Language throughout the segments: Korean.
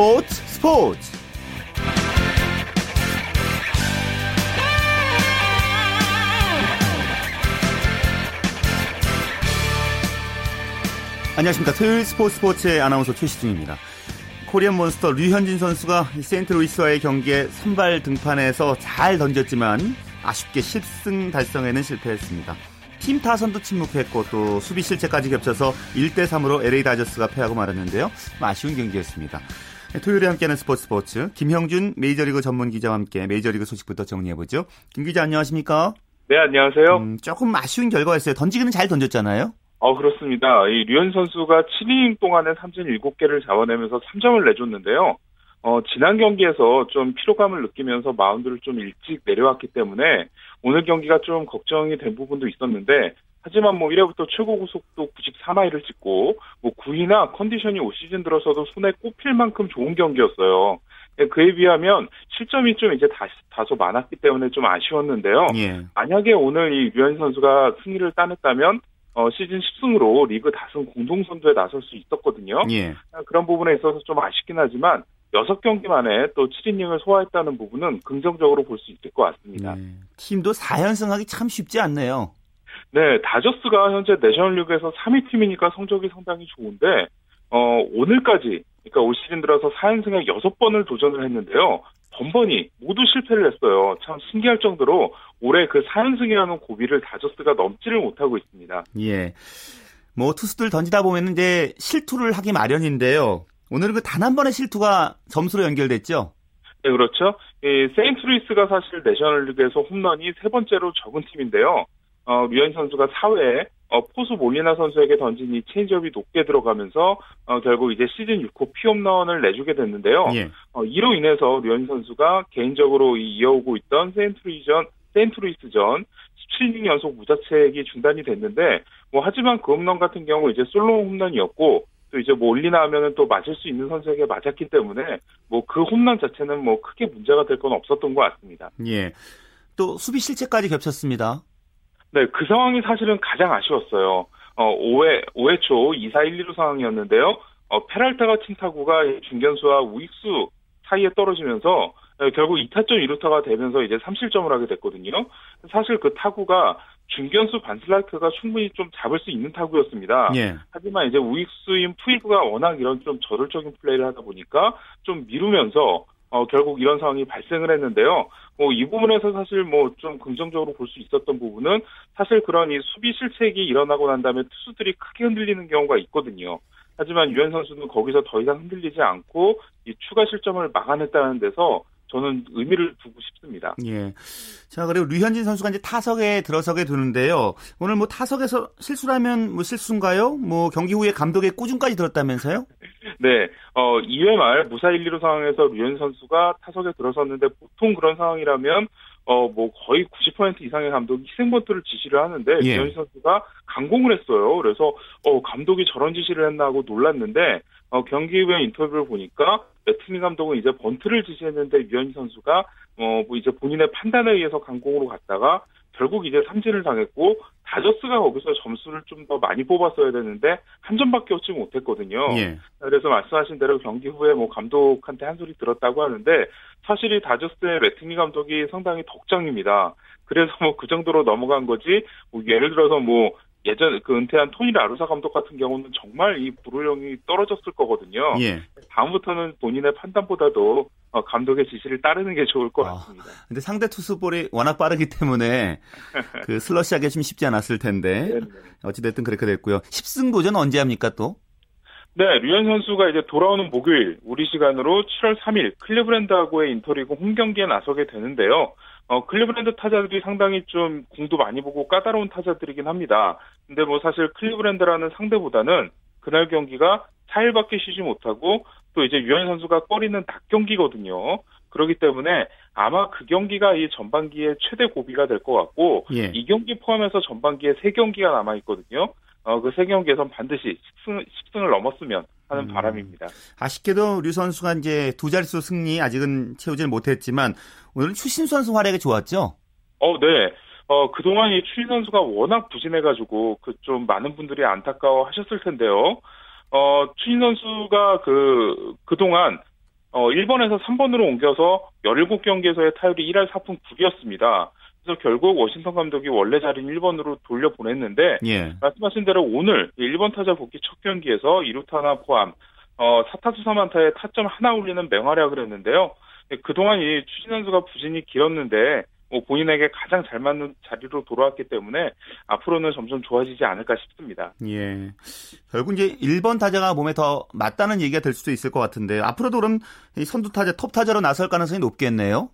스포츠 스포츠 안녕하십니까 토요일 스포츠 스포츠의 아나운서 최시중입니다 코리안 몬스터 류현진 선수가 세인트루이스와의 경기에 선발 등판해서 잘 던졌지만 아쉽게 10승 달성에는 실패했습니다. 팀 타선도 침묵했고 또 수비 실책까지 겹쳐서 1대 3으로 LA 다저스가 패하고 말았는데요. 아쉬운 경기였습니다. 토요일에 함께하는 스포츠 스포츠 김형준 메이저리그 전문 기자와 함께 메이저리그 소식부터 정리해보죠. 김 기자 안녕하십니까? 네 안녕하세요. 음, 조금 아쉬운 결과였어요. 던지기는 잘 던졌잖아요. 어, 그렇습니다. 이 류현 선수가 7이닝 동안에 3진 7개를 잡아내면서 3점을 내줬는데요. 어, 지난 경기에서 좀 피로감을 느끼면서 마운드를 좀 일찍 내려왔기 때문에 오늘 경기가 좀 걱정이 된 부분도 있었는데 하지만 뭐 1회부터 최고 구속도 94마일을 찍고 뭐 9위나 컨디션이 올 시즌 들어서도 손에 꼽힐 만큼 좋은 경기였어요. 예, 그에 비하면 실점이 좀 이제 다시 다소 많았기 때문에 좀 아쉬웠는데요. 예. 만약에 오늘 이 류현 선수가 승리를 따냈다면 어, 시즌 10승으로 리그 다승 공동 선두에 나설 수 있었거든요. 예. 그런 부분에 있어서 좀 아쉽긴 하지만 6경기 만에 또 7이닝을 소화했다는 부분은 긍정적으로 볼 수 있을 것 같습니다. 네. 팀도 4연승하기 참 쉽지 않네요. 네, 다저스가 현재 내셔널리그에서 3위 팀이니까 성적이 상당히 좋은데 어, 오늘까지 그러니까 올 시즌 들어서 4연승에 6번을 도전을 했는데요. 번번이 모두 실패를 했어요. 참 신기할 정도로 올해 그 4연승이라는 고비를 다저스가 넘지를 못하고 있습니다. 예. 뭐 투수들 던지다 보면 이제 실투를 하기 마련인데요. 오늘은 그 단 한 번의 실투가 점수로 연결됐죠? 네, 그렇죠. 이 세인트루이스가 사실 내셔널리그에서 홈런이 세 번째로 적은 팀인데요. 어, 류현 선수가 4회에 어, 포수 몰리나 선수에게 던진 이 체인지업이 높게 들어가면서 어, 결국 이제 시즌 6호 피홈런을 내주게 됐는데요. 예. 어, 이로 인해서 류현 선수가 개인적으로 이어오고 있던 세인트루이전 세인트루이스전 17이닝 연속 무자책이 중단이 됐는데 뭐 하지만 그 홈런 같은 경우 이제 솔로 홈런이었고 또 이제 뭐 올리나 하면은 또 맞을 수 있는 선수에게 맞았기 때문에 뭐 그 홈런 자체는 뭐 크게 문제가 될 건 없었던 것 같습니다. 예. 또 수비 실책까지 겹쳤습니다. 네, 그 상황이 사실은 가장 아쉬웠어요. 어, 5회, 5회 초 2, 4, 1, 2루 상황이었는데요. 어, 페랄타가 친 타구가 중견수와 우익수 사이에 떨어지면서 어, 결국 2타점 2루타가 되면서 이제 3실점을 하게 됐거든요. 사실 그 타구가 중견수 반슬라이크가 충분히 좀 잡을 수 있는 타구였습니다. 예. 하지만 이제 우익수인 푸이그가 워낙 이런 좀 저돌적인 플레이를 하다 보니까 좀 미루면서 어, 결국 이런 상황이 발생을 했는데요. 뭐, 이 부분에서 사실 뭐, 좀 긍정적으로 볼 수 있었던 부분은 사실 그런 이 수비 실책이 일어나고 난 다음에 투수들이 크게 흔들리는 경우가 있거든요. 하지만 유엔 선수는 거기서 더 이상 흔들리지 않고 이 추가 실점을 막아냈다는 데서 저는 의미를 두고 싶습니다. 예. 자, 그리고 류현진 선수가 이제 타석에 들어서게 되는데요. 오늘 뭐 타석에서 실수라면 뭐 실수인가요? 뭐 경기 후에 감독의 꾸준까지 들었다면서요? 네. 어, 2회 말 무사 1, 2루 상황에서 류현 선수가 타석에 들어섰는데 보통 그런 상황이라면 어, 뭐 거의 90% 이상의 감독이 희생번트를 지시를 하는데 예. 류현 선수가 강공을 했어요. 그래서 어, 감독이 저런 지시를 했나 하고 놀랐는데 어, 경기 후에 인터뷰를 보니까 매트니 감독은 이제 번트를 지시했는데 류현진 선수가 어, 뭐 이제 본인의 판단에 의해서 강공으로 갔다가 결국 이제 삼진을 당했고 다저스가 거기서 점수를 좀 더 많이 뽑았어야 되는데 한 점밖에 얻지 못했거든요. 예. 그래서 말씀하신 대로 경기 후에 뭐 감독한테 한 소리 들었다고 하는데 사실 이 다저스의 레트니 감독이 상당히 덕장입니다. 그래서 뭐 그 정도로 넘어간 거지 뭐 예를 들어서 뭐 예전 그 은퇴한 토니 라루사 감독 같은 경우는 정말 이 불호령이 떨어졌을 거거든요. 예. 다음부터는 본인의 판단보다도 어, 감독의 지시를 따르는 게 좋을 것 아, 같습니다. 근데 상대 투수볼이 워낙 빠르기 때문에 그 슬러시하기 좀 쉽지 않았을 텐데 네, 네. 어찌됐든 그렇게 됐고요. 10승 도전 언제 합니까 또? 네, 류현 선수가 이제 돌아오는 목요일 우리 시간으로 7월 3일 클리브랜드하고의 인터리그 홈 경기에 나서게 되는데요. 어, 클리브랜드 타자들이 상당히 좀 공도 많이 보고 까다로운 타자들이긴 합니다. 근데 뭐 사실 클리브랜드라는 상대보다는 그날 경기가 4일밖에 쉬지 못하고 또 이제 류현 선수가 꺼리는 낮 경기거든요. 그렇기 때문에 아마 그 경기가 이 전반기의 최대 고비가 될 것 같고 예. 이 경기 포함해서 전반기에 세 경기가 남아 있거든요. 어, 그 세 경기에선 반드시 10승, 10승을 넘었으면 하는 음. 바람입니다. 아쉽게도 류 선수가 이제 두 자릿수 승리 아직은 채우질 못했지만 오늘은 추신 선수 활약이 좋았죠? 어, 네. 어, 그동안 이 추신 선수가 워낙 부진해가지고 그 좀 많은 분들이 안타까워 하셨을 텐데요. 어, 추신 선수가 그, 그동안 어, 1번에서 3번으로 옮겨서 17경기에서의 타율이 1할 4푼 9리였습니다. 그래서 결국 워싱턴 감독이 원래 자리인 1번으로 돌려보냈는데 예. 말씀하신 대로 오늘 1번 타자 복귀 첫 경기에서 2루타나 포함 어, 4타수 3안타에 타점 하나 올리는 맹활약을 했는데요. 그동안 이 추진 선수가 부진이 길었는데 뭐 본인에게 가장 잘 맞는 자리로 돌아왔기 때문에 앞으로는 점점 좋아지지 않을까 싶습니다. 예. 결국 이제 1번 타자가 몸에 더 맞다는 얘기가 될 수도 있을 것 같은데 앞으로도 그럼 선두 타자, 톱 타자로 나설 가능성이 높겠네요.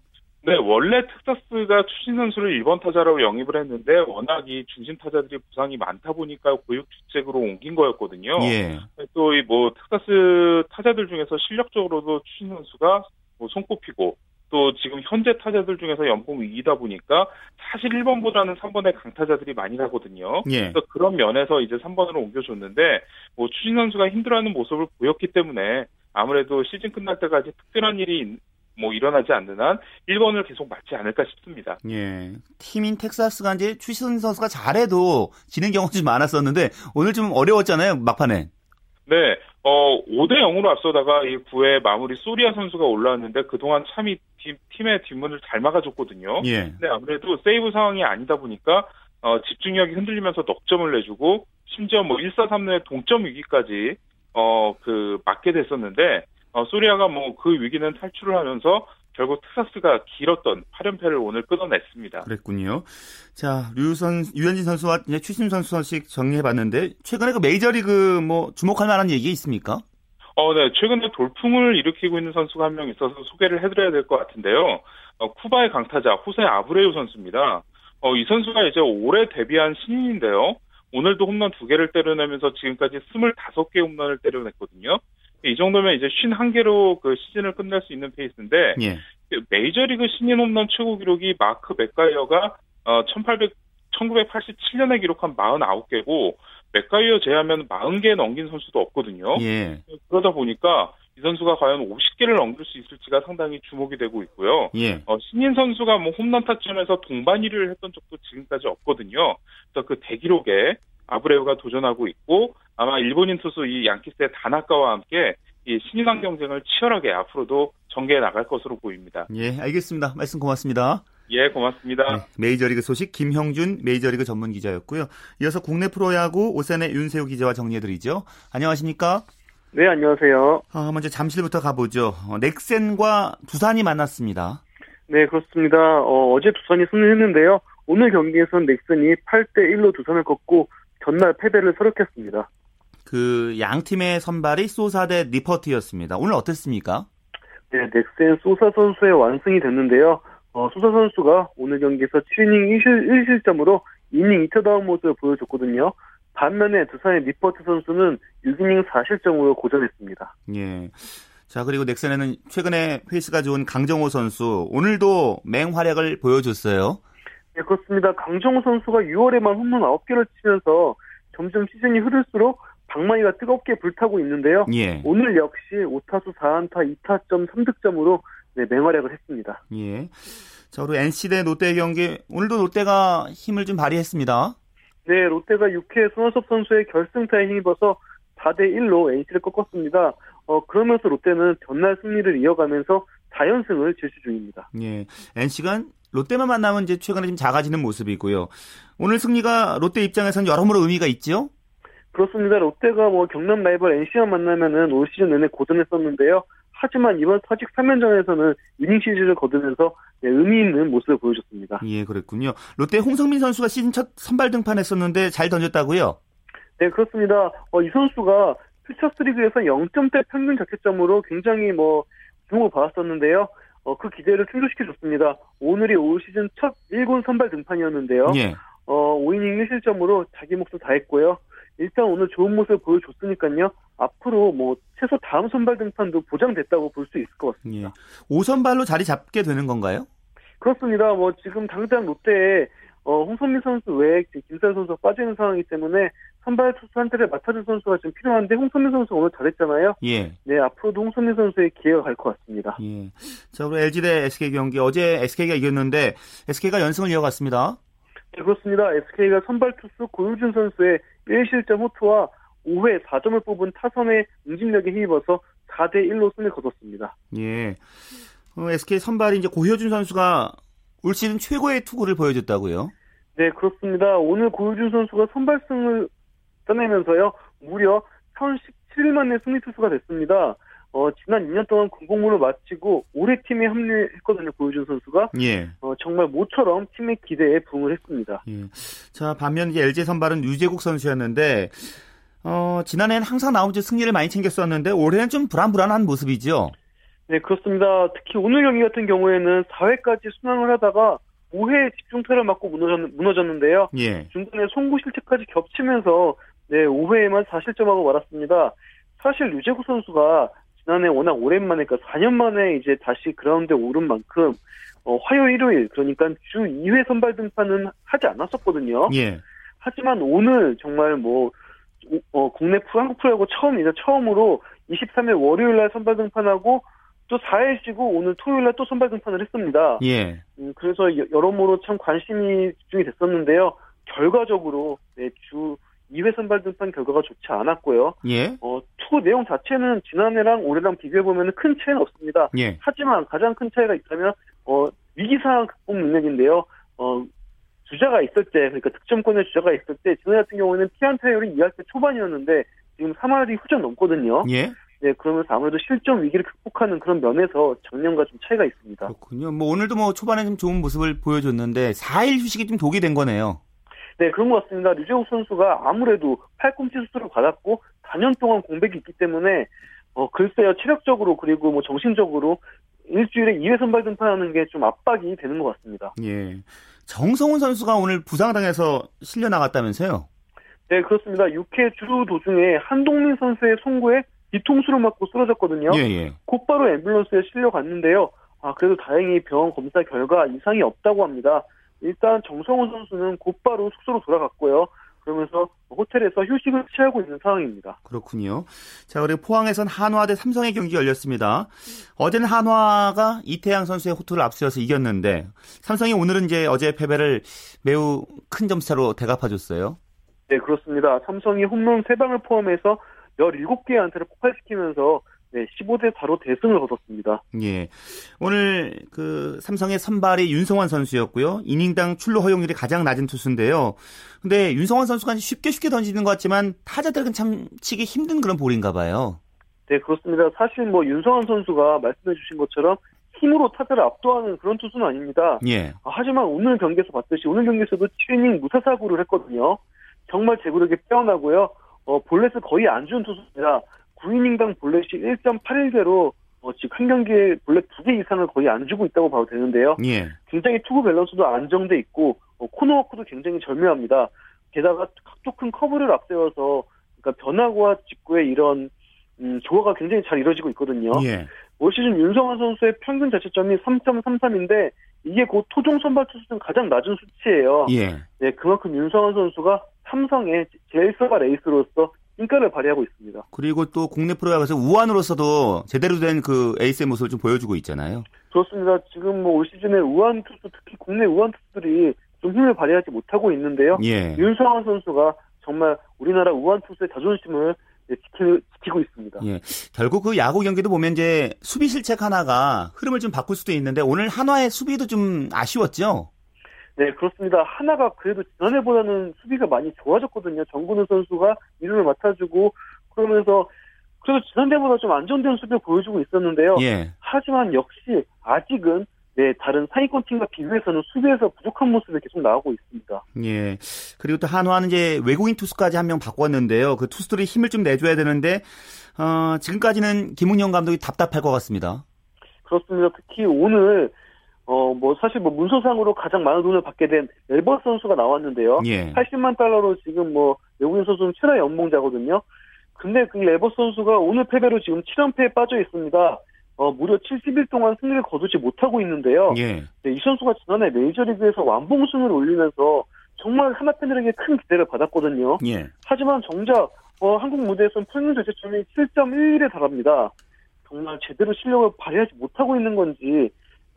네, 원래 텍사스가 추진 선수를 1번 타자로 영입을 했는데 워낙 이 중심 타자들이 부상이 많다 보니까 고육 주책으로 옮긴 거였거든요. 예. 또이 뭐 텍사스 타자들 중에서 실력적으로도 추진 선수가 뭐 손꼽히고 또 지금 현재 타자들 중에서 연봉 위기다 보니까 사실 1번보다는 3번의 강타자들이 많이 가거든요. 예. 그래서 그런 면에서 이제 3번으로 옮겨줬는데 뭐 추진 선수가 힘들어하는 모습을 보였기 때문에 아무래도 시즌 끝날 때까지 특별한 일이 뭐 일어나지 않는 한 1번을 계속 맞지 않을까 싶습니다. 예. 팀인 텍사스가 이제 추신 선수가 잘해도 지는 경우가 좀 많았었는데 오늘 좀 어려웠잖아요, 막판에. 네. 어, 5대 0으로 앞서다가 이 9회 마무리 소리아 선수가 올라왔는데 그동안 참이 팀, 팀의 뒷문을 잘 막아줬거든요. 예. 근데 아무래도 세이브 상황이 아니다 보니까 어, 집중력이 흔들리면서 넉점을 내주고 심지어 뭐 1사 3루의 동점 위기까지 어, 그 맞게 됐었는데 어, 소리아가 뭐 그 위기는 탈출을 하면서 결국 텍사스가 길었던 8연패를 오늘 끊어냈습니다. 그랬군요. 자, 류선, 유현진 선수와 이제 추심 선수 소식 정리해봤는데, 최근에 그 메이저리그 뭐 주목할 만한 얘기 있습니까? 어, 네. 최근에 돌풍을 일으키고 있는 선수가 한 명 있어서 소개를 해드려야 될 것 같은데요. 어, 쿠바의 강타자 호세 아브레우 선수입니다. 어, 이 선수가 이제 올해 데뷔한 신인인데요. 오늘도 홈런 두 개를 때려내면서 지금까지 25개 홈런을 때려냈거든요. 이 정도면 이제 51개로 그 시즌을 끝낼 수 있는 페이스인데 예. 메이저리그 신인 홈런 최고 기록이 마크 맥과이어가 어 1800, 1987년에 기록한 49개고 맥과이어 제하면 40개 넘긴 선수도 없거든요. 예. 그러다 보니까 이 선수가 과연 50개를 넘길 수 있을지가 상당히 주목이 되고 있고요. 예. 어, 신인 선수가 뭐 홈런 타점에서 동반 1위를 했던 적도 지금까지 없거든요. 그래서 그 대기록에 아브레우가 도전하고 있고 아마 일본인 투수 이 양키스의 다나카와 함께 이 신인왕 경쟁을 치열하게 앞으로도 전개해 나갈 것으로 보입니다. 예, 알겠습니다. 말씀 고맙습니다. 예, 고맙습니다. 네, 메이저리그 소식 김형준 메이저리그 전문 기자였고요. 이어서 국내 프로야구 오산의 윤세호 기자와 정리해드리죠. 안녕하십니까? 네, 안녕하세요. 어, 먼저 잠실부터 가보죠. 어, 넥센과 두산이 만났습니다. 네, 그렇습니다. 어, 제 두산이 승리 했는데요. 오늘 경기에서는 넥센이 8대 1로 두산을 꺾고 전날 패배를 서력했습니다. 그 양 팀의 선발이 소사 대 리퍼트였습니다. 오늘 어땠습니까? 네, 넥센 소사 선수의 완승이 됐는데요. 어, 소사 선수가 오늘 경기에서 7이닝 1실, 1실점으로 이닝 2터다운 모습을 보여줬거든요. 반면에 두산의 니퍼트 선수는 6이닝 4실점으로 고전했습니다. 예. 자, 그리고 넥센에는 최근에 페이스가 좋은 강정호 선수, 오늘도 맹활약을 보여줬어요. 네, 그렇습니다. 강정호 선수가 6월에만 홈런 9개를 치면서 점점 시즌이 흐를수록 방망이가 뜨겁게 불타고 있는데요. 예. 오늘 역시 5타수 4안타 2타점 3득점으로 네, 맹활약을 했습니다. 예. 자, 그리고 NC 대 롯데 경기 오늘도 롯데가 힘을 좀 발휘했습니다. 네, 롯데가 6회 손원섭 선수의 결승타에 힘입어서 4대 1로 NC를 꺾었습니다. 어, 그러면서 롯데는 전날 승리를 이어가면서 4연승을 질주 중입니다. 예. NC가 롯데만 만나면 이제 최근에 좀 작아지는 모습이고요. 오늘 승리가 롯데 입장에서는 여러모로 의미가 있죠? 그렇습니다. 롯데가 뭐 경남 라이벌 NC와 만나면은 올 시즌 내내 고전했었는데요. 하지만 이번 타직 3연전에서는 위닝 시즌을 거두면서 네, 의미 있는 모습을 보여줬습니다. 예, 그랬군요. 롯데 홍성민 선수가 시즌 첫 선발 등판했었는데 잘 던졌다고요? 네, 그렇습니다. 어, 이 선수가 퓨처스 리그에서 0점대 평균 자책점으로 굉장히 뭐 주목을 받았었는데요. 어, 그 기대를 충족시켜줬습니다. 오늘이 올 시즌 첫 1군 선발 등판이었는데요. 예. 어, 5이닝 1실점으로 자기 몫을 다했고요. 일단 오늘 좋은 모습을 보여줬으니까요. 앞으로 뭐 최소 다음 선발 등판도 보장됐다고 볼 수 있을 것 같습니다. 예. 5선발로 자리 잡게 되는 건가요? 그렇습니다. 뭐 지금 당장 롯데에 어, 홍선민 선수 외에 김살 선수가 빠지는 상황이기 때문에 선발 투수 한 대를 맡아줄 선수가 좀 필요한데 홍선민 선수 오늘 잘했잖아요. 예. 네, 앞으로도 홍선민 선수의 기회가 갈 것 같습니다. 예. 자, 우리 LG 대 SK 경기 어제 SK가 이겼는데 SK가 연승을 이어갔습니다. 네, 그렇습니다. SK가 선발 투수 고유준 선수의 1실점 호투와 5회 4점을 뽑은 타선의 응집력에 힘입어서 4대 1로 승리 거뒀습니다. 예. 어, SK 선발이 이제 고효준 선수가 올 시즌 최고의 투구를 보여줬다고요? 네, 그렇습니다. 오늘 고효준 선수가 선발승을 떠내면서요, 무려 1017일 만에 승리 투수가 됐습니다. 어, 지난 2년 동안 군복무를 마치고 올해 팀에 합류했거든요, 고효준 선수가. 예. 어, 정말 모처럼 팀의 기대에 부응을 했습니다. 예. 자, 반면 이제 LG 선발은 유재국 선수였는데, 어, 지난해는 항상 나오면서 승리를 많이 챙겼었는데, 올해는 좀 불안불안한 모습이죠? 네, 그렇습니다. 특히 오늘 경기 같은 경우에는 4회까지 순항을 하다가 5회 집중타를 맞고 무너졌, 는데요 예. 중간에 송구 실책까지 겹치면서 네, 5회에만 4실점하고 말았습니다. 사실 유재국 선수가 지난해 워낙 오랜만에 그러니까 4년 만에 이제 다시 그라운드에 오른 만큼 어, 화요일 일요일 그러니까 주 2회 선발 등판은 하지 않았었거든요. 예. 하지만 오늘 정말 뭐 어, 국내 한국 프로야구 처음이자 처음으로 23일 월요일 날 선발 등판하고 또 4일 쉬고 오늘 토요일 날 또 선발 등판을 했습니다. 예. 음, 그래서 여러모로 참 관심이 집중이 됐었는데요. 결과적으로 네, 주 2회 선발 등판 결과가 좋지 않았고요. 예. 어, 투구 내용 자체는 지난해랑 올해랑 비교해보면 큰 차이는 없습니다. 예. 하지만 가장 큰 차이가 있다면, 어, 위기상황 극복 능력인데요. 어, 주자가 있을 때, 그러니까 득점권의 주자가 있을 때, 지난 같은 경우에는 피안 타율이 2할 때 초반이었는데, 지금 3할이 후전 넘거든요. 예. 네, 그러면서 아무래도 실점 위기를 극복하는 그런 면에서 작년과 좀 차이가 있습니다. 그렇군요. 뭐 오늘도 뭐 초반에 좀 좋은 모습을 보여줬는데 4일 휴식이 좀 독이 된 거네요. 네, 그런 것 같습니다. 류재욱 선수가 아무래도 팔꿈치 수술을 받았고 4년 동안 공백이 있기 때문에 어 글쎄요 체력적으로 그리고 뭐 정신적으로 일주일에 2회 선발 등판하는 게 좀 압박이 되는 것 같습니다. 예. 정성훈 선수가 오늘 부상당해서 실려 나갔다면서요? 네, 그렇습니다. 6회 주루 도중에 한동민 선수의 송구에 뒤통수를 맞고 쓰러졌거든요. 예, 예. 곧바로 앰뷸런스에 실려갔는데요. 아, 그래도 다행히 병원 검사 결과 이상이 없다고 합니다. 일단 정성훈 선수는 곧바로 숙소로 돌아갔고요. 그러면서 호텔에서 휴식을 취하고 있는 상황입니다. 그렇군요. 자, 그리고 포항에선 한화 대 삼성의 경기 열렸습니다. 어제는 한화가 이태양 선수의 호투를 앞세워서 이겼는데 삼성이 오늘은 이제 어제 패배를 매우 큰 점차로 대갚아줬어요. 네, 그렇습니다. 삼성이 홈런 3방을 포함해서 17개의 안타를 폭발시키면서 네, 15대 4로 대승을 거뒀습니다. 예. 오늘 그 삼성의 선발이 윤성환 선수였고요. 이닝당 출루 허용률이 가장 낮은 투수인데요. 근데 윤성환 선수가 쉽게 쉽게 던지는 것 같지만 타자들은 참 치기 힘든 그런 볼인가 봐요. 네, 그렇습니다. 사실 뭐 윤성환 선수가 말씀해 주신 것처럼 힘으로 타자를 압도하는 그런 투수는 아닙니다. 예. 아, 하지만 오늘 경기에서 봤듯이 오늘 경기에서도 7이닝 무사사구를 했거든요. 정말 제구력이 빼어나고요. 어, 볼넷을 거의 안준 투수입니다. 9이닝당 볼넷이 1.81개로 어, 지금 한 경기에 볼넷 2개 이상을 거의 안 주고 있다고 봐도 되는데요. 예. 굉장히 투구 밸런스도 안정돼 있고 어, 코너워크도 굉장히 절묘합니다. 게다가 각도 큰 커브를 앞세워서 그러니까 변화구와 직구의 이런 음, 조화가 굉장히 잘 이루어지고 있거든요. 예. 올 시즌 윤성환 선수의 평균 자체점이 3.33인데 이게 곧 토종 선발 투수 중 가장 낮은 수치예요. 예. 네, 그만큼 윤성환 선수가 삼성의 제일 서발 에이스로서 인가를 발휘하고 있습니다. 그리고 또 국내 프로야구에서 우한으로서도 제대로 된 그 에이스의 모습을 좀 보여주고 있잖아요. 그렇습니다. 지금 뭐 올 시즌에 우한 투수 특히 국내 우한 투수들이 좀 힘을 발휘하지 못하고 있는데요. 예. 윤성환 선수가 정말 우리나라 우한 투수의 자존심을 지키, 지키고 있습니다. 예. 결국 그 야구 경기도 보면 이제 수비 실책 하나가 흐름을 좀 바꿀 수도 있는데 오늘 한화의 수비도 좀 아쉬웠죠? 네, 그렇습니다. 하나가 그래도 지난해보다는 수비가 많이 좋아졌거든요. 정근우 선수가 이름을 맡아주고 그러면서 그래도 지난해보다 좀 안정된 수비를 보여주고 있었는데요. 예. 하지만 역시 아직은 네, 다른 상위권 팀과 비교해서는 수비에서 부족한 모습이 계속 나오고 있습니다. 예. 그리고 또 한화는 이제 외국인 투수까지 한 명 바꿨는데요. 그 투수들이 힘을 좀 내줘야 되는데, 어, 지금까지는 김웅영 감독이 답답할 것 같습니다. 그렇습니다. 특히 오늘, 어, 뭐, 사실 뭐, 문서상으로 가장 많은 돈을 받게 된 엘버스 선수가 나왔는데요. 예. 80만 달러로 지금 뭐, 외국인 선수는 최다 연봉자거든요. 근데 그 엘버스 선수가 오늘 패배로 지금 7연패에 빠져 있습니다. 어, 무려 70일 동안 승리를 거두지 못하고 있는데요. 예. 네, 이 선수가 지난해 메이저리그에서 완봉승을 올리면서 정말 하나 팬들에게 큰 기대를 받았거든요. 예. 하지만 정작 어, 한국 무대에서는 평균 자체점이 7.11에 달합니다. 정말 제대로 실력을 발휘하지 못하고 있는 건지 네,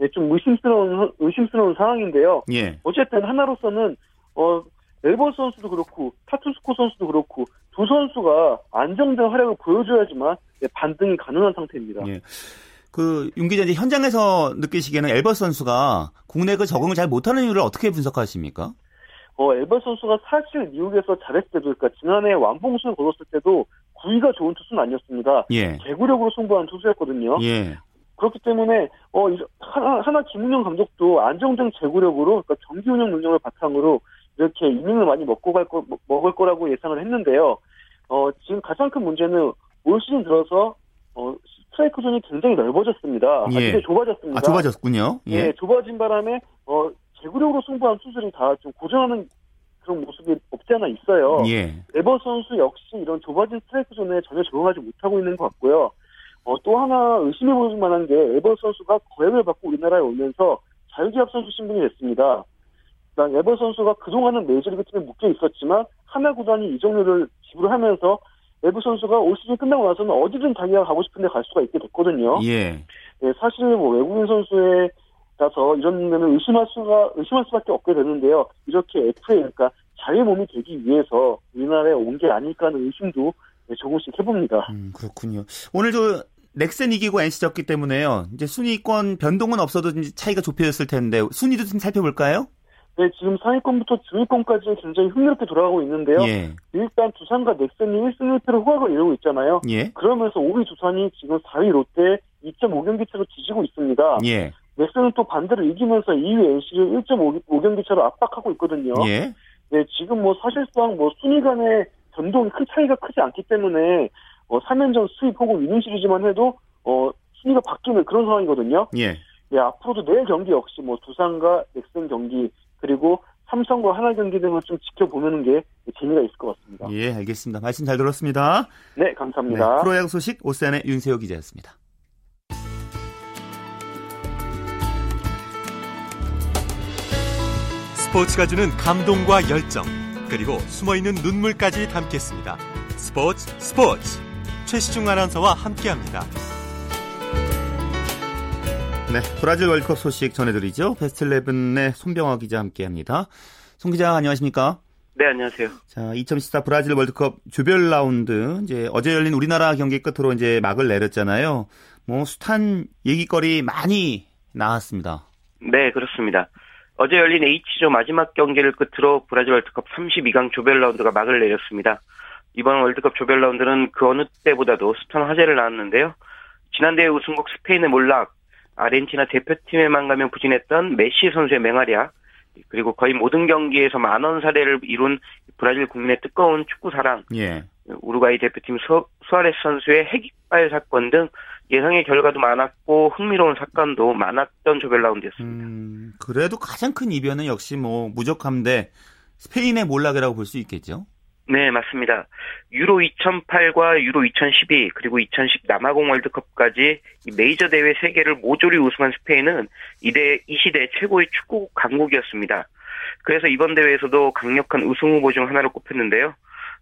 좀 의심스러운 의심스러운 상황인데요. 예. 어쨌든 하나로서는 어, 앨버 선수도 그렇고 타투스코 선수도 그렇고 두 선수가 안정된 활약을 보여줘야지만 네, 반등이 가능한 상태입니다. 예. 그윤 기자 이제 현장에서 느끼시기에는 엘버스 선수가 국내 그 적응을 잘 못하는 이유를 어떻게 분석하십니까? 어, 엘버스 선수가 사실 미국에서 잘했을 때도, 그러니까 지난해 완봉수를 거뒀을 때도 구위가 좋은 투수는 아니었습니다. 예. 개구력으로 승부한 투수였거든요. 예. 그렇기 때문에 어 하나, 하나 김은영 감독도 안정된 제구력으로 그러니까 경기 운영 능력을 바탕으로 이렇게 이닝을 많이 먹고 갈 거, 먹을 거라고 예상을 했는데요. 어 지금 가장 큰 문제는 올 시즌 들어서 어 스트라이크 존이 굉장히 넓어졌습니다. 예. 아, 좁아졌습니다. 아, 좁아졌군요. 예. 예, 좁아진 바람에 어 제구력으로 승부한 투수들이 다 좀 고전하는 그런 모습이 없지 않아 있어요. 예. 앨버스 선수 역시 이런 좁아진 스트라이크 존에 전혀 적응하지 못하고 있는 것 같고요. 어, 또 하나 의심해 볼 만한 게 앨버스 선수가 거액을 받고 우리나라에 오면서 자유계약 선수 신분이 됐습니다. 그러니까 에버 선수가 그동안은 메이저리그 팀에 묶여 있었지만 하나 구단이 이적료를 지불하면서 에버 선수가 올 시즌 끝나고 나서는 어디든 자기가 가고 싶은데 갈 수가 있게 됐거든요. 예. 네, 사실 뭐 외국인 선수에 따라서 이런 면을 의심할 수가 의심할 수밖에 없게 되는데요. 이렇게 FA 그러니까 자유 몸이 되기 위해서 우리나라에 온 게 아닐까 하는 의심도 조금씩 해봅니다. 음, 그렇군요. 오늘 저 넥센 이기고 NC 졌기 때문에요. 이제 순위권 변동은 없어도 차이가 좁혀졌을 텐데 순위도 좀 살펴볼까요? 네, 지금 상위권부터 중위권까지 굉장히 흥미롭게 돌아가고 있는데요. 예. 일단 두산과 넥센이 1승 1패로 호각을 이루고 있잖아요. 예. 그러면서 5위 두산이 지금 4위 롯데 2.5경기 차로 뒤지고 있습니다. 예. 넥센은 또 반대로 이기면서 2위 NC를 1.5경기 차로 압박하고 있거든요. 예. 네, 지금 뭐 사실상 뭐 순위 간의 변동이 큰 차이가 크지 않기 때문에 어, 3연전 수입 혹은 위닝 시리즈만 해도 어, 순위가 바뀌는 그런 상황이거든요. 예. 네, 앞으로도 내일 경기 역시 뭐 두산과 넥센 경기 그리고 삼성과 하나 경기 등을 좀 지켜보는 게 재미가 있을 것 같습니다. 예, 알겠습니다. 말씀 잘 들었습니다. 네, 감사합니다. 네, 프로야구 소식 오세안의 윤세호 기자였습니다. 스포츠가 주는 감동과 열정 그리고 숨어있는 눈물까지 담겠습니다. 스포츠 스포츠 최시중 아나운서와 함께합니다. 네, 브라질 월드컵 소식 전해드리죠. 베스트 11의 손병화 기자 함께합니다. 송 기자 안녕하십니까? 네, 안녕하세요. 자, 2014 브라질 월드컵 조별 라운드 이제 어제 열린 우리나라 경기 끝으로 이제 막을 내렸잖아요. 뭐 숱한 얘기거리 많이 나왔습니다. 네, 그렇습니다. 어제 열린 H조 마지막 경기를 끝으로 브라질 월드컵 32강 조별 라운드가 막을 내렸습니다. 이번 월드컵 조별 라운드는 그 어느 때보다도 숱한 화제를 낳았는데요. 지난 대회 우승국 스페인의 몰락, 아르헨티나 대표팀에만 가면 부진했던 메시 선수의 맹활약, 그리고 거의 모든 경기에서 만원 사례를 이룬 브라질 국민의 뜨거운 축구 사랑, 예. 우루과이 대표팀 수, 수아레스 선수의 핵이발 사건 등 예상의 결과도 많았고 흥미로운 사건도 많았던 조별 라운드였습니다. 음, 그래도 가장 큰 이변은 역시 뭐 무적함 대 스페인의 몰락이라고 볼 수 있겠죠? 네, 맞습니다. 유로 2008과 유로 2012 그리고 2010 남아공 월드컵까지 메이저 대회 3개를 모조리 우승한 스페인은 이대 이 시대 최고의 축구 강국이었습니다. 그래서 이번 대회에서도 강력한 우승 후보 중 하나로 꼽혔는데요.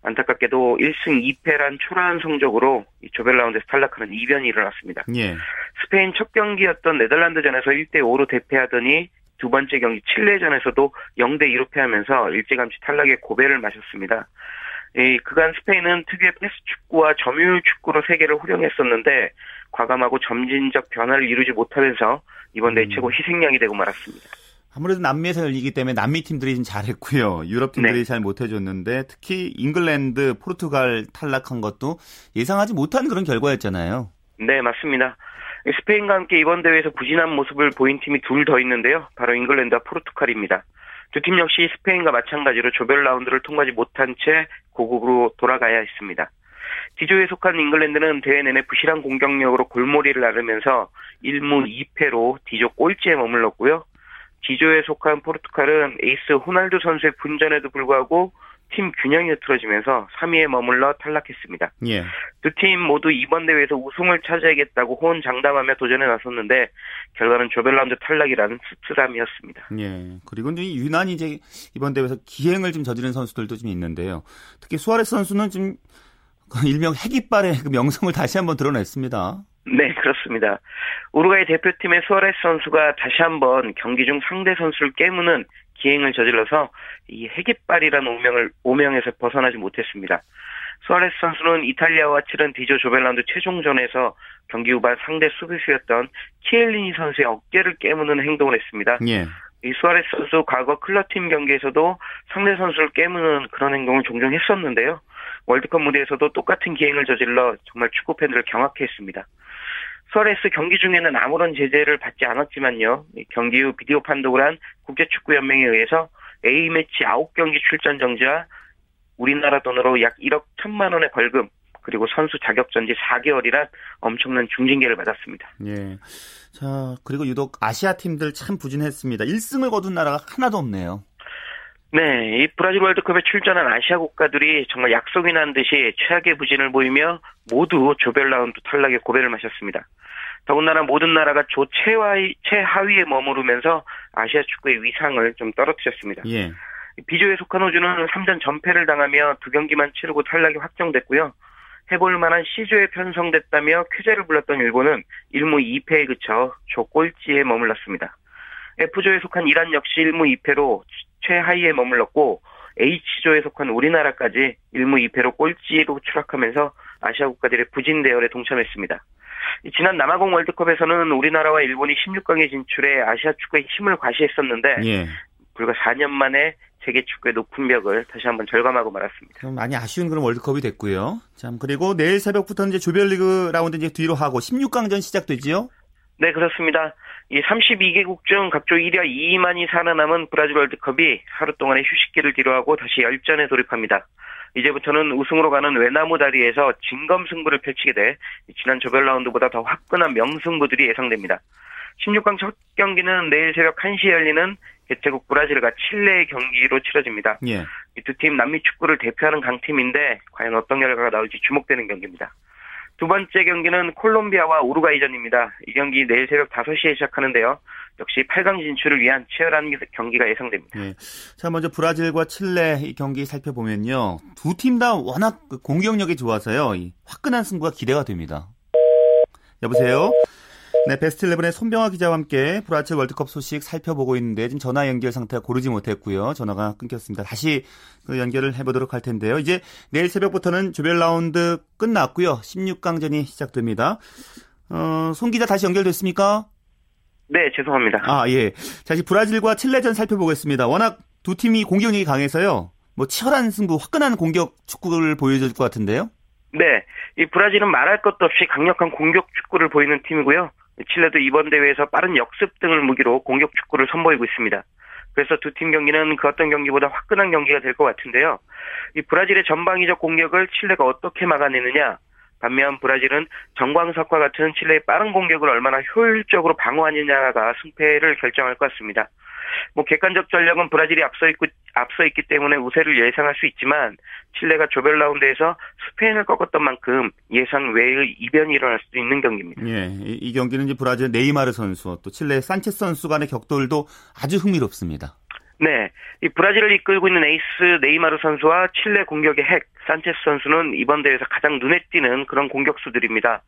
안타깝게도 1승 2패란 초라한 성적으로 조별 라운드에서 탈락하는 이변이 일어났습니다. 예. 스페인 첫 경기였던 네덜란드전에서 1대 5로 대패하더니 두 번째 경기 칠레전에서도 0대 2로 패하면서 일찌감치 탈락의 고배를 마셨습니다. 이 그간 스페인은 특유의 패스 축구와 점유율 축구로 세계를 호령했었는데 과감하고 점진적 변화를 이루지 못하면서 이번 대회 음. 최고 희생양이 되고 말았습니다. 아무래도 남미에서 열리기 때문에 남미 팀들이 좀 잘했고요. 유럽 팀들이 네. 잘 못해줬는데 특히 잉글랜드, 포르투갈 탈락한 것도 예상하지 못한 그런 결과였잖아요. 네, 맞습니다. 스페인과 함께 이번 대회에서 부진한 모습을 보인 팀이 둘 더 있는데요. 바로 잉글랜드와 포르투갈입니다. 두 팀 역시 스페인과 마찬가지로 조별 라운드를 통과하지 못한 채 고국으로 돌아가야 했습니다. D조에 속한 잉글랜드는 대회 내내 부실한 공격력으로 골머리를 앓으면서 1무 2패로 D조 꼴찌에 머물렀고요. G조에 속한 포르투갈은 에이스 호날두 선수의 분전에도 불구하고 팀 균형이 흐트러지면서 3위에 머물러 탈락했습니다. 예. 두팀 모두 이번 대회에서 우승을 차지하겠다고 호언장담하며 도전에 나섰는데 결과는 조별라운드 탈락이라는 씁쓸함이었습니다. 예. 그리고 유난히 이제 이번 대회에서 기행을 좀 저지른 선수들도 좀 있는데요. 특히 수아레스 선수는 좀 일명 핵이빨의 그 명성을 다시 한번 드러냈습니다. 네, 그렇습니다. 우루과이 대표팀의 수아레스 선수가 다시 한번 경기 중 상대 선수를 깨무는 기행을 저질러서 이 핵이빨이라는 오명을 오명에서 벗어나지 못했습니다. 수아레스 선수는 이탈리아와 치른 디조 조벨라운드 최종전에서 경기 후반 상대 수비수였던 키엘리니 선수의 어깨를 깨무는 행동을 했습니다. 예. 이 수아레스 선수 과거 클럽팀 경기에서도 상대 선수를 깨무는 그런 행동을 종종 했었는데요. 월드컵 무대에서도 똑같은 기행을 저질러 정말 축구 팬들을 경악해 했습니다. 수아레스 경기 중에는 아무런 제재를 받지 않았지만요. 경기 후 비디오 판독을 한 국제축구연맹에 의해서 A매치 9경기 출전 정지와 우리나라 돈으로 약 1억 1천만 원의 벌금 그리고 선수 자격 전지 4개월이란 엄청난 중징계를 받았습니다. 예. 자, 그리고 유독 아시아 팀들 참 부진했습니다. 1승을 거둔 나라가 하나도 없네요. 네, 이 브라질 월드컵에 출전한 아시아 국가들이 정말 약속이나 한 듯이 최악의 부진을 보이며 모두 조별 라운드 탈락의 고배를 마셨습니다. 더군다나 모든 나라가 조 최하위, 최하위에 머무르면서 아시아 축구의 위상을 좀 떨어뜨렸습니다. 예. 비조에 속한 호주는 3전 전패를 당하며 두 경기만 치르고 탈락이 확정됐고요. 해볼 만한 C조에 편성됐다며 쾌재를 불렀던 일본은 1무 2패에 그쳐 조 꼴찌에 머물렀습니다. F조에 속한 이란 역시 1무 2패로 최하위에 머물렀고 H조에 속한 우리나라까지 1무 2패로 꼴찌로 추락하면서 아시아 국가들의 부진 대열에 동참했습니다. 지난 남아공 월드컵에서는 우리나라와 일본이 16강에 진출해 아시아 축구에 힘을 과시했었는데 예. 불과 4년 만에 세계 축구의 높은 벽을 다시 한번 절감하고 말았습니다. 많이 아쉬운 그런 월드컵이 됐고요. 참 그리고 내일 새벽부터 이제 조별리그 라운드 이제 뒤로 하고 16강전 시작되지요? 네 그렇습니다. 이 32개국 중 각조 1위 2위만이 살아남은 브라질 월드컵이 하루 동안의 휴식기를 뒤로하고 다시 열전에 돌입합니다. 이제부터는 우승으로 가는 외나무 다리에서 진검 승부를 펼치게 돼 지난 조별 라운드보다 더 화끈한 명승부들이 예상됩니다. 16강 첫 경기는 내일 새벽 1시에 열리는 개최국 브라질과 칠레의 경기로 치러집니다. 예. 이두 팀 남미 축구를 대표하는 강팀인데 과연 어떤 결과가 나올지 주목되는 경기입니다. 두 번째 경기는 콜롬비아와 우루과이전입니다. 이 경기 내일 새벽 5시에 시작하는데요. 역시 8강 진출을 위한 치열한 경기가 예상됩니다. 네. 자, 먼저 브라질과 칠레 이 경기 살펴보면요. 두 팀 다 워낙 그 공격력이 좋아서요. 화끈한 승부가 기대가 됩니다. 여보세요? 네, 베스트 11의 손병화 기자와 함께 브라질 월드컵 소식 살펴보고 있는데 지금 전화 연결 상태가 고르지 못했고요. 전화가 끊겼습니다. 다시 그 연결을 해보도록 할 텐데요. 이제 내일 새벽부터는 조별 라운드 끝났고요. 16강전이 시작됩니다. 어, 손 기자 다시 연결됐습니까? 네, 죄송합니다. 아, 예. 자, 이제 브라질과 칠레전 살펴보겠습니다. 워낙 두 팀이 공격력이 강해서요. 뭐 치열한 승부, 화끈한 공격 축구를 보여줄 것 같은데요. 네, 이 브라질은 말할 것도 없이 강력한 공격 축구를 보이는 팀이고요. 칠레도 이번 대회에서 빠른 역습 등을 무기로 공격 축구를 선보이고 있습니다. 그래서 두 팀 경기는 그 어떤 경기보다 화끈한 경기가 될 것 같은데요. 이 브라질의 전방위적 공격을 칠레가 어떻게 막아내느냐, 반면 브라질은 정광석과 같은 칠레의 빠른 공격을 얼마나 효율적으로 방어하느냐가 승패를 결정할 것 같습니다. 뭐 객관적 전력은 브라질이 앞서 있고 앞서 있기 때문에 우세를 예상할 수 있지만 칠레가 조별 라운드에서 스페인을 꺾었던 만큼 예상 외의 이변이 일어날 수도 있는 경기입니다. 예, 이, 이 경기는 이제 브라질 네이마르 선수 또 칠레 산체스 선수 간의 격돌도 아주 흥미롭습니다. 네, 이 브라질을 이끌고 있는 에이스 네이마르 선수와 칠레 공격의 핵 산체스 선수는 이번 대회에서 가장 눈에 띄는 그런 공격수들입니다.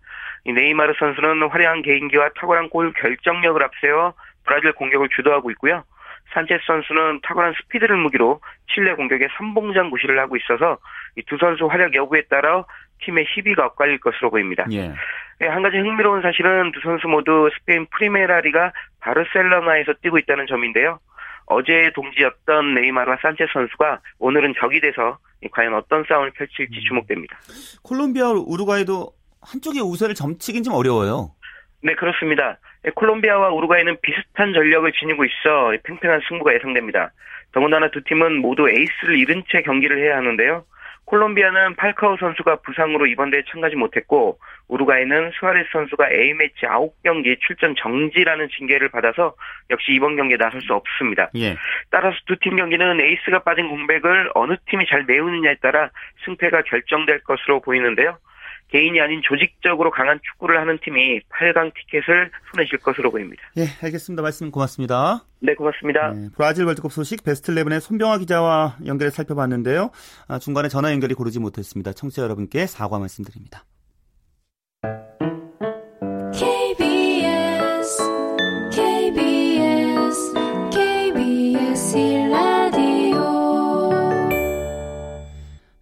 이 네이마르 선수는 화려한 개인기와 탁월한 골 결정력을 앞세워 브라질 공격을 주도하고 있고요. 산체스 선수는 탁월한 스피드를 무기로 칠레 공격에 선봉장 구실을 하고 있어서 이 두 선수 활약 여부에 따라 팀의 희비가 엇갈릴 것으로 보입니다. 예. 예. 한 가지 흥미로운 사실은 두 선수 모두 스페인 프리메라리가 바르셀로나에서 뛰고 있다는 점인데요. 어제 동지였던 네이마르와 산체스 선수가 오늘은 적이 돼서 과연 어떤 싸움을 펼칠지 음. 주목됩니다. 콜롬비아, 우루과이도 한쪽의 우세를 점치긴 좀 어려워요. 네, 그렇습니다. 콜롬비아와 우루과이는 비슷한 전력을 지니고 있어 팽팽한 승부가 예상됩니다. 더군다나 두 팀은 모두 에이스를 잃은 채 경기를 해야 하는데요. 콜롬비아는 팔카오 선수가 부상으로 이번 대회에 참가하지 못했고 우루과이는 수아레스 선수가 A매치 9경기 출전 정지라는 징계를 받아서 역시 이번 경기에 나설 수 없습니다. 예. 따라서 두 팀 경기는 에이스가 빠진 공백을 어느 팀이 잘 메우느냐에 따라 승패가 결정될 것으로 보이는데요. 개인이 아닌 조직적으로 강한 축구를 하는 팀이 8강 티켓을 손에 쥘 것으로 보입니다. 예, 알겠습니다. 말씀 고맙습니다. 네, 고맙습니다. 네, 브라질 월드컵 소식 베스트 11의 손병화 기자와 연결해 살펴봤는데요. 아, 중간에 전화 연결이 고르지 못했습니다. 청취자 여러분께 사과 말씀드립니다.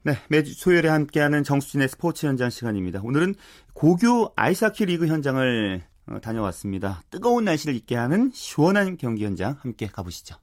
네, 매주 수요일에 함께하는 정수진의 스포츠 현장 시간입니다. 오늘은 고교 아이스하키 리그 현장을 어, 다녀왔습니다. 뜨거운 날씨를 잊게 하는 시원한 경기 현장 함께 가보시죠.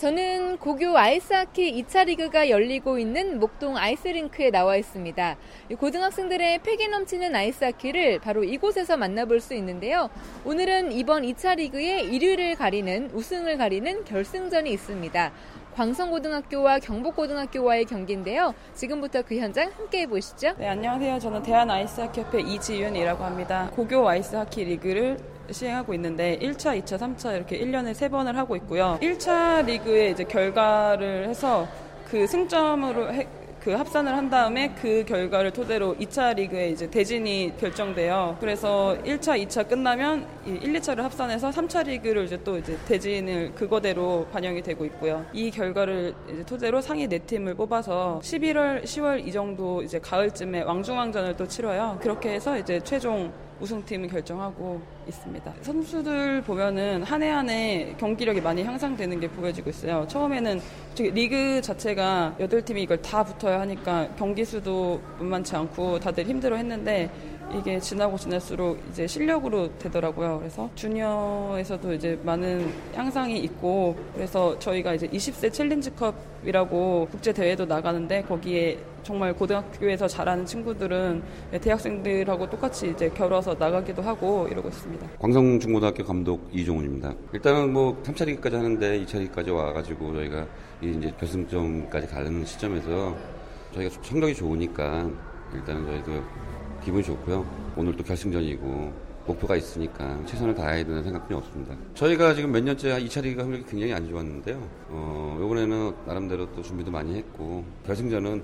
저는 고교 아이스하키 2차 리그가 열리고 있는 목동 아이스링크에 나와 있습니다. 고등학생들의 패기 넘치는 아이스하키를 바로 이곳에서 만나볼 수 있는데요. 오늘은 이번 2차 리그의 1위를 가리는 우승을 가리는 결승전이 있습니다. 광성고등학교와 경북고등학교와의 경기인데요. 지금부터 그 현장 함께 해보시죠. 네, 안녕하세요. 저는 대한 아이스하키협회 이지윤이라고 합니다. 고교 아이스하키 리그를 시행하고 있는데 1차, 2차, 3차 이렇게 1년에 3번을 하고 있고요. 1차 리그의 이제 결과를 해서 그 승점으로 해, 그 합산을 한 다음에 그 결과를 토대로 2차 리그에 이제 대진이 결정돼요. 그래서 1차, 2차 끝나면 1, 2차를 합산해서 3차 리그를 이제 또 이제 대진을 그거대로 반영이 되고 있고요. 이 결과를 이제 토대로 상위 4팀을 뽑아서 11월, 10월 이 정도 이제 가을쯤에 왕중왕전을 또 치러요. 그렇게 해서 이제 최종 우승팀을 결정하고 있습니다. 선수들 보면은 한 해 한 해 경기력이 많이 향상되는 게 보여지고 있어요. 처음에는 리그 자체가 8팀이 이걸 다 붙어야 하니까 경기 수도 만만치 않고 다들 힘들어 했는데 이게 지나고 지날수록 이제 실력으로 되더라고요. 그래서 주니어에서도 이제 많은 향상이 있고 그래서 저희가 이제 20세 챌린지컵이라고 국제 대회도 나가는데 거기에 정말 고등학교에서 잘하는 친구들은 대학생들하고 똑같이 이제 겨뤄서 나가기도 하고 이러고 있습니다. 광성중고등학교 감독 이종훈입니다. 일단은 뭐 3차 리그까지 하는데 2차 리그까지 와가지고 저희가 이제 결승점까지 가는 시점에서 저희가 성적이 좋으니까 일단은 저희도 기분이 좋고요. 오늘 또 결승전이고 목표가 있으니까 최선을 다해야 되는 생각뿐이 없습니다. 저희가 지금 몇 년째 2차 리그가 활력이 굉장히 안 좋았는데요. 어, 이번에는 나름대로 또 준비도 많이 했고 결승전은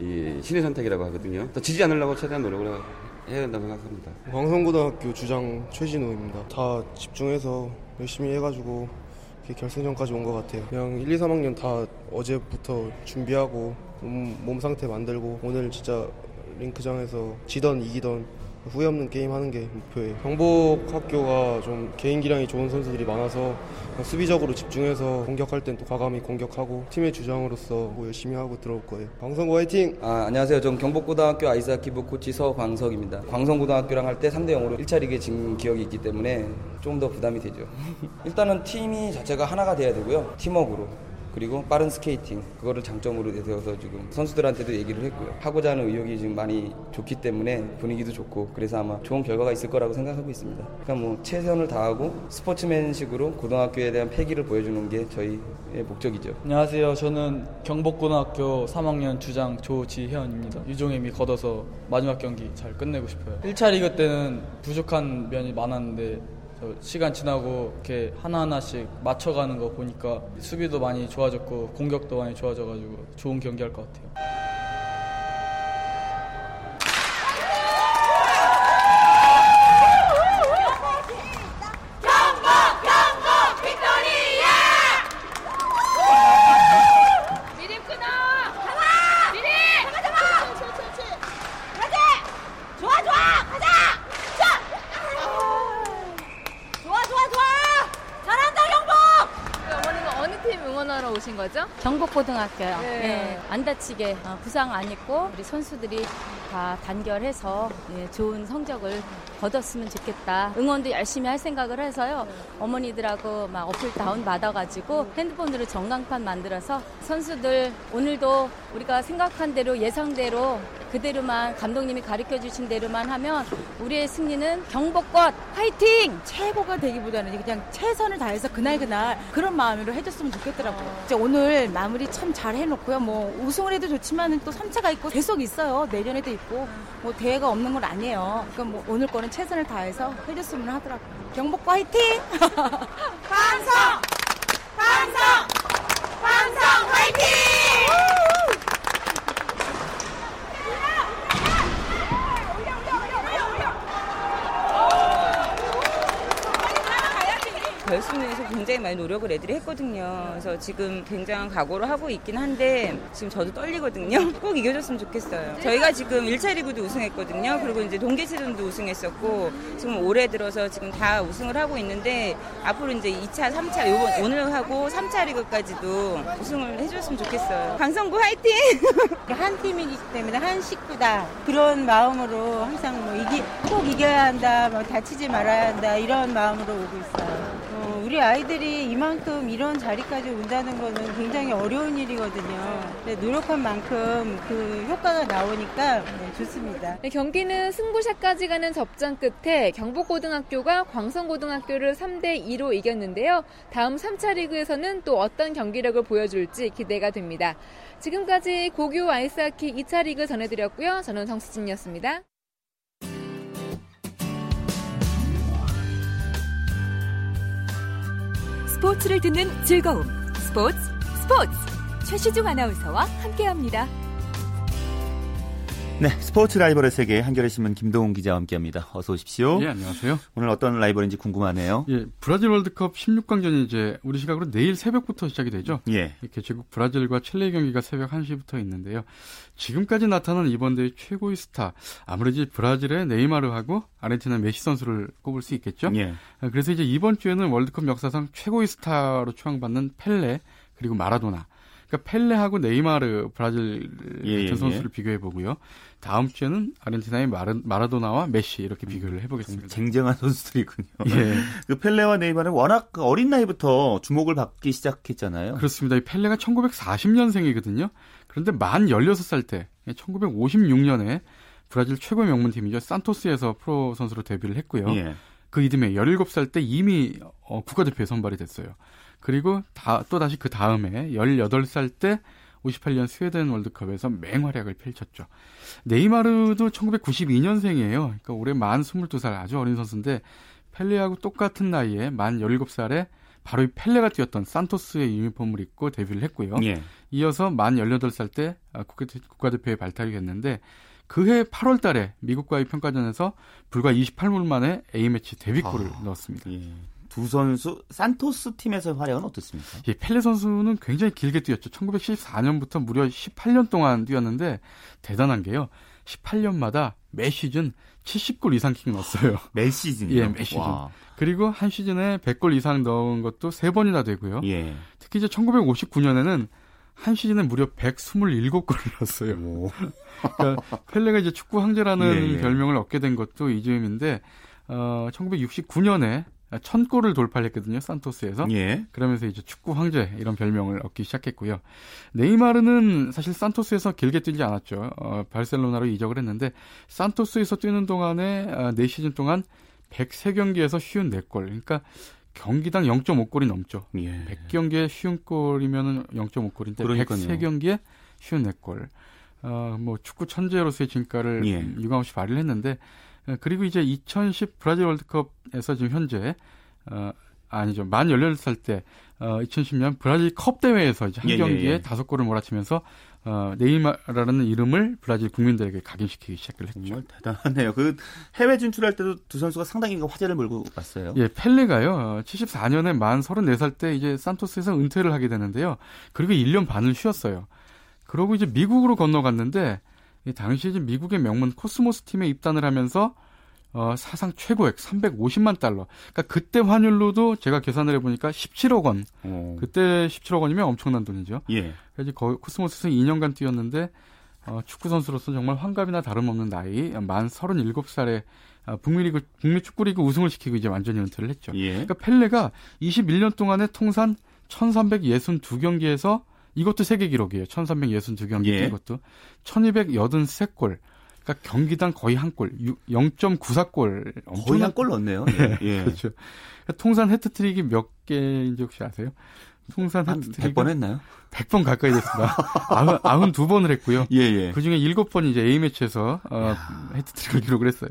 이 신의 선택이라고 하거든요. 또 지지 않으려고 최대한 노력을 해야 된다고 생각합니다. 광성고등학교 주장 최진우입니다. 다 집중해서 열심히 해가지고 결승전까지 온 것 같아요. 그냥 1, 2, 3학년 다 어제부터 준비하고 몸, 몸 상태 만들고 오늘 진짜 링크장에서 지던 이기던 후회 없는 게임 하는 게 목표예요. 경복 학교가 좀 개인 기량이 좋은 선수들이 많아서 수비적으로 집중해서 공격할 땐 또 과감히 공격하고 팀의 주장으로서 뭐 열심히 하고 들어올 거예요. 광성고 화이팅! 아, 안녕하세요. 전 경복고등학교 아이스하키부 코치 서광석입니다. 광성고등학교랑 할 때 3대 0으로 1차 리그에 진 기억이 있기 때문에 좀 더 부담이 되죠. 일단은 팀이 자체가 하나가 돼야 되고요. 팀워크로. 그리고 빠른 스케이팅 그거를 장점으로 내세워서 지금 선수들한테도 얘기를 했고요. 하고자 하는 의욕이 지금 많이 좋기 때문에 분위기도 좋고 그래서 아마 좋은 결과가 있을 거라고 생각하고 있습니다. 그러니까 뭐 최선을 다하고 스포츠맨십으로 고등학교에 대한 패기를 보여주는 게 저희의 목적이죠. 안녕하세요. 저는 경복고등학교 3학년 주장 조지현입니다. 유종임이 걷어서 마지막 경기 잘 끝내고 싶어요. 1차 리그 때는 부족한 면이 많았는데 시간 지나고 이렇게 하나하나씩 맞춰가는 거 보니까 수비도 많이 좋아졌고 공격도 많이 좋아져가지고 좋은 경기 할 것 같아요. 고등학교요. 네. 네. 안 다치게 어, 부상 안 입고 우리 선수들이 다 단결해서 예, 좋은 성적을 거뒀으면 좋겠다. 응원도 열심히 할 생각을 해서요. 어머니들하고 막 어플 다운 받아가지고 핸드폰으로 전광판 만들어서 선수들 오늘도 우리가 생각한 대로 예상대로 그대로만 감독님이 가르쳐 주신 대로만 하면 우리의 승리는 경복권 화이팅! 최고가 되기보다는 그냥 최선을 다해서 그날 그날 그런 마음으로 해줬으면 좋겠더라고요. 이제 오늘 마무리 참 잘 해놓고요. 뭐 우승을 해도 좋지만 또 3차가 있고 계속 있어요. 내년에도 있고 뭐 대회가 없는 건 아니에요. 그러니까 뭐 오늘 거는 최선을 다해서 해줬으면 하더라고요. 경복과 화이팅! 반성! 반성 화이팅! 결승에서 굉장히 많이 노력을 애들이 했거든요. 그래서 지금 굉장한 각오를 하고 있긴 한데 지금 저도 떨리거든요. 꼭 이겨줬으면 좋겠어요. 저희가 지금 1차 리그도 우승했거든요. 그리고 이제 동계시즌도 우승했었고 지금 올해 들어서 지금 다 우승을 하고 있는데 앞으로 이제 2차, 3차 요번 오늘 하고 3차 리그까지도 우승을 해줬으면 좋겠어요. 강성구 화이팅! 한 팀이기 때문에 한 식구다 그런 마음으로 항상 뭐 이기 꼭 이겨야 한다, 뭐 다치지 말아야 한다 이런 마음으로 오고 있어요. 어, 우리 아이들이 이만큼 이런 자리까지 온다는 거는 굉장히 어려운 일이거든요. 근데 노력한 만큼 그 효과가 나오니까 네, 좋습니다. 네, 경기는 승부샷까지 가는 접전 끝에 경북고등학교가 광성고등학교를 3대 2로 이겼는데요. 다음 3차 리그에서는 또 어떤 경기력을 보여줄지 기대가 됩니다. 지금까지 고교 아이스하키 2차 리그 전해드렸고요. 저는 정수진이었습니다. 스포츠를 듣는 즐거움. 스포츠, 스포츠. 최시중 아나운서와 함께합니다. 네, 스포츠 라이벌의 세계 한겨레 신문 김동훈 기자와 함께합니다. 어서 오십시오. 예, 안녕하세요. 오늘 어떤 라이벌인지 궁금하네요. 예, 브라질 월드컵 16강전이 이제 우리 시각으로 내일 새벽부터 시작이 되죠. 예. 개최국 브라질과 칠레 경기가 새벽 1시부터 있는데요. 지금까지 나타난 이번 대회 최고의 스타 아무래도 브라질의 네이마르하고 아르헨티나 메시 선수를 꼽을 수 있겠죠. 예. 그래서 이제 이번 주에는 월드컵 역사상 최고의 스타로 추앙받는 펠레 그리고 마라도나 그러니까 펠레하고 네이마르 브라질 예, 같은 예, 선수를 예. 비교해 보고요. 다음 주에는 아르헨티나의 마라, 마라도나와 메시 이렇게 음, 비교를 해보겠습니다. 쟁쟁한 선수들이군요. 예. 그 펠레와 네이마르는 워낙 그 어린 나이부터 주목을 받기 시작했잖아요. 그렇습니다. 이 펠레가 1940년생이거든요. 그런데 만 16살 때 1956년에 브라질 최고의 명문팀이죠. 산토스에서 프로 선수로 데뷔를 했고요. 예. 그 이듬해 17살 때 이미 어, 국가대표에 선발이 됐어요. 그리고 다, 또 다시 그 다음에 18살 때 58년 스웨덴 월드컵에서 맹활약을 펼쳤죠. 네이마르도 1992년생이에요. 그러니까 올해 만 22살 아주 어린 선수인데 펠레하고 똑같은 나이에 만 17살에 바로 이 펠레가 뛰었던 산토스의 유니폼을 입고 데뷔를 했고요. 예. 이어서 만 18살 때 아, 국가- 국가대표에 발탁이 됐는데 그해 8월 달에 미국과의 평가전에서 불과 28분 만에 A매치 데뷔골을 아, 넣었습니다. 예. 두 선수 산토스 팀에서 활약은 어떻습니까? 예, 펠레 선수는 굉장히 길게 뛰었죠. 1914년부터 무려 18년 동안 뛰었는데 대단한 게요. 18년마다 매 시즌 70골 이상 킥 넣었어요. 매 시즌이요? 예, 매 시즌. 와. 그리고 한 시즌에 100골 이상 넣은 것도 3번이나 되고요. 예. 특히 이제 1959년에는 한 시즌에 무려 127골을 넣었어요. 그러니까 펠레가 이제 축구 황제라는 예, 예. 별명을 얻게 된 것도 이 즈음인데 어 1969년에 1000골을 돌파를 했거든요. 산토스에서. 예. 그러면서 이제 축구 황제 이런 별명을 얻기 시작했고요. 네이마르는 사실 산토스에서 길게 뛰지 않았죠. 어, 바르셀로나로 이적을 했는데 산토스에서 뛰는 동안에 어, 4시즌 동안 103경기에서 쉬운 4골. 그러니까 경기당 0.5골이 넘죠. 예. 100경기에 쉬운 골이면은 0.5골인데 그러니까요. 103경기에 쉬운 4골. 어, 뭐 축구 천재로서의 진가를 예. 음, 유감없이 발휘를 했는데 어, 그리고 이제 2010 브라질 월드컵에서 지금 현재 어, 아니죠. 만 18살 때 어, 2010년 브라질 컵 대회에서 이제 한 예, 예, 경기에 예. 다섯 골을 몰아치면서 어, 네이마르라는 이름을 브라질 국민들에게 각인시키기 시작을 했죠. 정말 대단하네요. 그 해외 진출할 때도 두 선수가 상당히 그 화제를 몰고 갔어요. 예, 펠레가요. 어, 74년에 만 34살 때 이제 산토스에서 은퇴를 하게 되는데요. 그리고 1년 반을 쉬었어요. 그러고 이제 미국으로 건너갔는데 이 당시 이제 미국의 명문 코스모스 팀에 입단을 하면서 어, 사상 최고액 350만 달러. 그러니까 그때 환율로도 제가 계산을 해보니까 17억 원. 오. 그때 17억 원이면 엄청난 돈이죠. 예. 그래서 거의 코스모스에서 2년간 뛰었는데 어, 축구 선수로서 정말 환갑이나 다름없는 나이 만 37살에 어, 북미리그 북미 축구리그 우승을 시키고 이제 완전히 은퇴를 했죠. 예. 그러니까 펠레가 21년 동안에 통산 1362경기에서 이것도 세계 기록이에요. 1362경기 예. 뛴 것도 1283골. 그러니까 경기당 거의 한 골, 0.94골. 거의 한 골 넣었네요. 예. 예. 그렇죠. 그러니까 통산 해트트릭이 몇 개인지 혹시 아세요? 통산 한 해트트릭 100번 했나요? 100번 가까이 됐습니다. 아흔, 아흔 두 번을 했고요. 예, 예. 그 중에 일곱 번이 이제 A매치에서, 어, 헤트트릭을 기록을 했어요.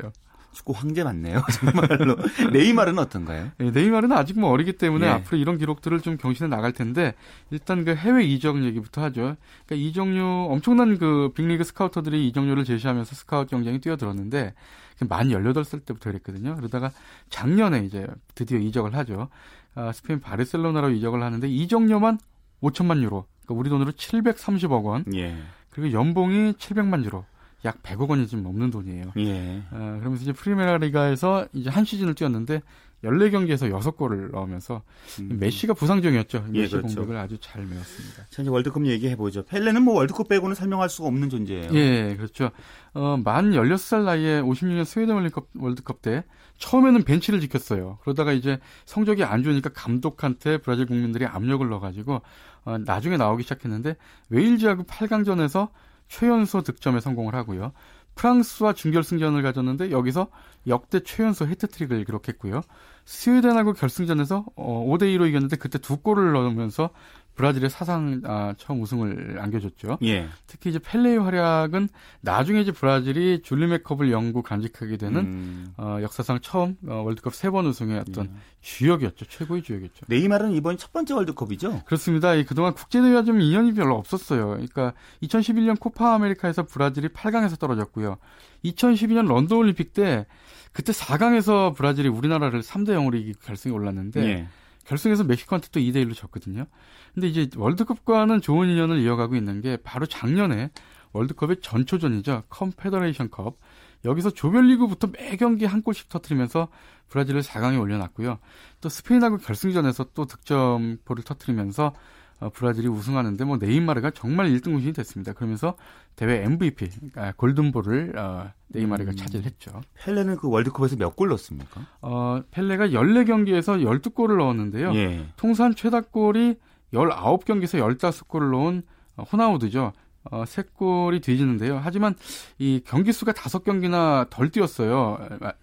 축구 황제 맞네요. 정말로. 네이마르는 어떤가요? 네, 네이마르는 아직 뭐 어리기 때문에 예. 앞으로 이런 기록들을 좀 경신해 나갈 텐데 일단 그 해외 이적 얘기부터 하죠. 그러니까 이적료 엄청난 그 빅리그 스카우터들이 이적료를 제시하면서 스카우트 경쟁에 뛰어들었는데 만 18살 때부터 그랬거든요. 그러다가 작년에 이제 드디어 이적을 하죠. 아, 스페인 바르셀로나로 이적을 하는데 이적료만 5천만 유로. 그러니까 우리 돈으로 730억 원. 예. 그리고 연봉이 700만 유로. 약 100억 원이 좀 넘는 돈이에요. 예. 어, 그러면서 이제 프리메라 리가에서 이제 한 시즌을 뛰었는데 14경기에서 6골을 넣으면서 음. 메시가 부상 중이었죠. 예, 메시 그렇죠. 공격을 아주 잘 메웠습니다. 자, 이제 월드컵 얘기해 보죠. 펠레는 뭐 월드컵 빼고는 설명할 수가 없는 존재예요. 예, 그렇죠. 어, 만 16살 나이에 56년 스웨덴 월드컵, 월드컵 때 처음에는 벤치를 지켰어요. 그러다가 이제 성적이 안 좋으니까 감독한테 브라질 국민들이 압력을 넣어 가지고 어, 나중에 나오기 시작했는데 웨일즈하고 8강전에서 최연소 득점에 성공을 하고요. 프랑스와 준결승전을 가졌는데 여기서 역대 최연소 헤트트릭을 기록했고요. 스웨덴하고 결승전에서 어, 5대 2로 이겼는데 그때 두 골을 넣으면서 브라질의 사상 아, 처음 우승을 안겨줬죠. 예. 특히 이제 펠레의 활약은 나중에 이제 브라질이 줄리메컵을 영구 간직하게 되는 음. 어, 역사상 처음 어, 월드컵 세 번 우승의 어떤 예. 주역이었죠. 최고의 주역이었죠. 네이마르는 이번 첫 번째 월드컵이죠? 그렇습니다. 그동안 국제 대회와 좀 인연이 별로 없었어요. 그러니까 2011년 코파 아메리카에서 브라질이 8강에서 떨어졌고요. 2012년 런던 올림픽 때 그때 4강에서 브라질이 우리나라를 3대 0으로 이기고 결승에 올랐는데 예. 결승에서 멕시코한테 또 2대 1로 졌거든요. 근데 이제 월드컵과는 좋은 인연을 이어가고 있는 게 바로 작년에 월드컵의 전초전이죠. 컨페더레이션컵. 여기서 조별리그부터 매 경기 한 골씩 터트리면서 브라질을 4강에 올려놨고요. 또 스페인하고 결승전에서 또 득점포를 터트리면서 어, 브라질이 우승하는데 뭐 네이마르가 정말 1등 공신이 됐습니다. 그러면서 대회 MVP, 그러니까 골든볼을 어, 네이마르가 음. 차지했죠. 펠레는 그 월드컵에서 몇 골 넣었습니까? 어, 펠레가 14경기에서 12골을 넣었는데요. 예. 통산 최다골이 19경기에서 15골을 넣은 호나우드죠. 어, 3골이 뒤지는데요. 하지만 이 경기 수가 5경기나 덜 뛰었어요.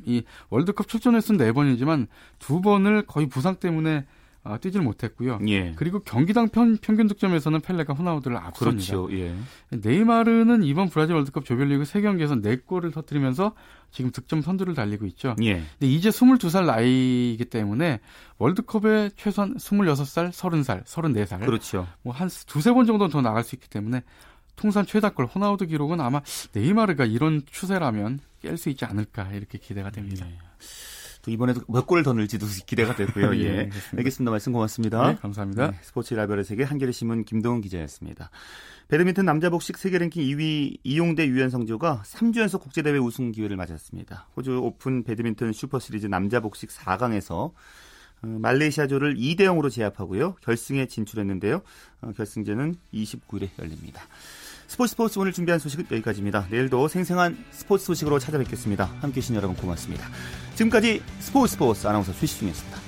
이 월드컵 출전 횟수는 4번이지만 2번을 거의 부상 때문에 어, 뛰질 못했고요. 예. 그리고 경기당 편, 평균 득점에서는 펠레가 호나우드를 앞섭니다. 그렇죠. 예. 네이마르는 이번 브라질 월드컵 조별리그 3경기에서 4골을 터뜨리면서 지금 득점 선두를 달리고 있죠. 예. 근데 이제 22살 나이이기 때문에 월드컵에 최소한 26살, 30살, 34살. 그렇죠. 뭐한 두세 번 정도는 더 나갈 수 있기 때문에 통산 최다골 호나우드 기록은 아마 네이마르가 이런 추세라면 깰 수 있지 않을까 이렇게 기대가 됩니다. 네. 또 이번에도 몇 골을 더 넣을지도 기대가 되고요. 예, 예. 알겠습니다. 말씀 고맙습니다. 네, 감사합니다. 네, 스포츠 라이벌의 세계 한겨레 신문 김동훈 기자였습니다. 배드민턴 남자 복식 세계 랭킹 2위 이용대 유연성조가 3주 연속 국제 대회 우승 기회를 맞았습니다. 호주 오픈 배드민턴 슈퍼 시리즈 남자 복식 4강에서 어, 말레이시아조를 2대 0으로 제압하고요. 결승에 진출했는데요. 어, 결승전은 29일에 열립니다. 스포츠 스포츠 오늘 준비한 소식은 여기까지입니다. 내일도 생생한 스포츠 소식으로 찾아뵙겠습니다. 함께 해 주신 여러분 고맙습니다. 지금까지 스포츠 스포츠 아나운서 최시중이었습니다.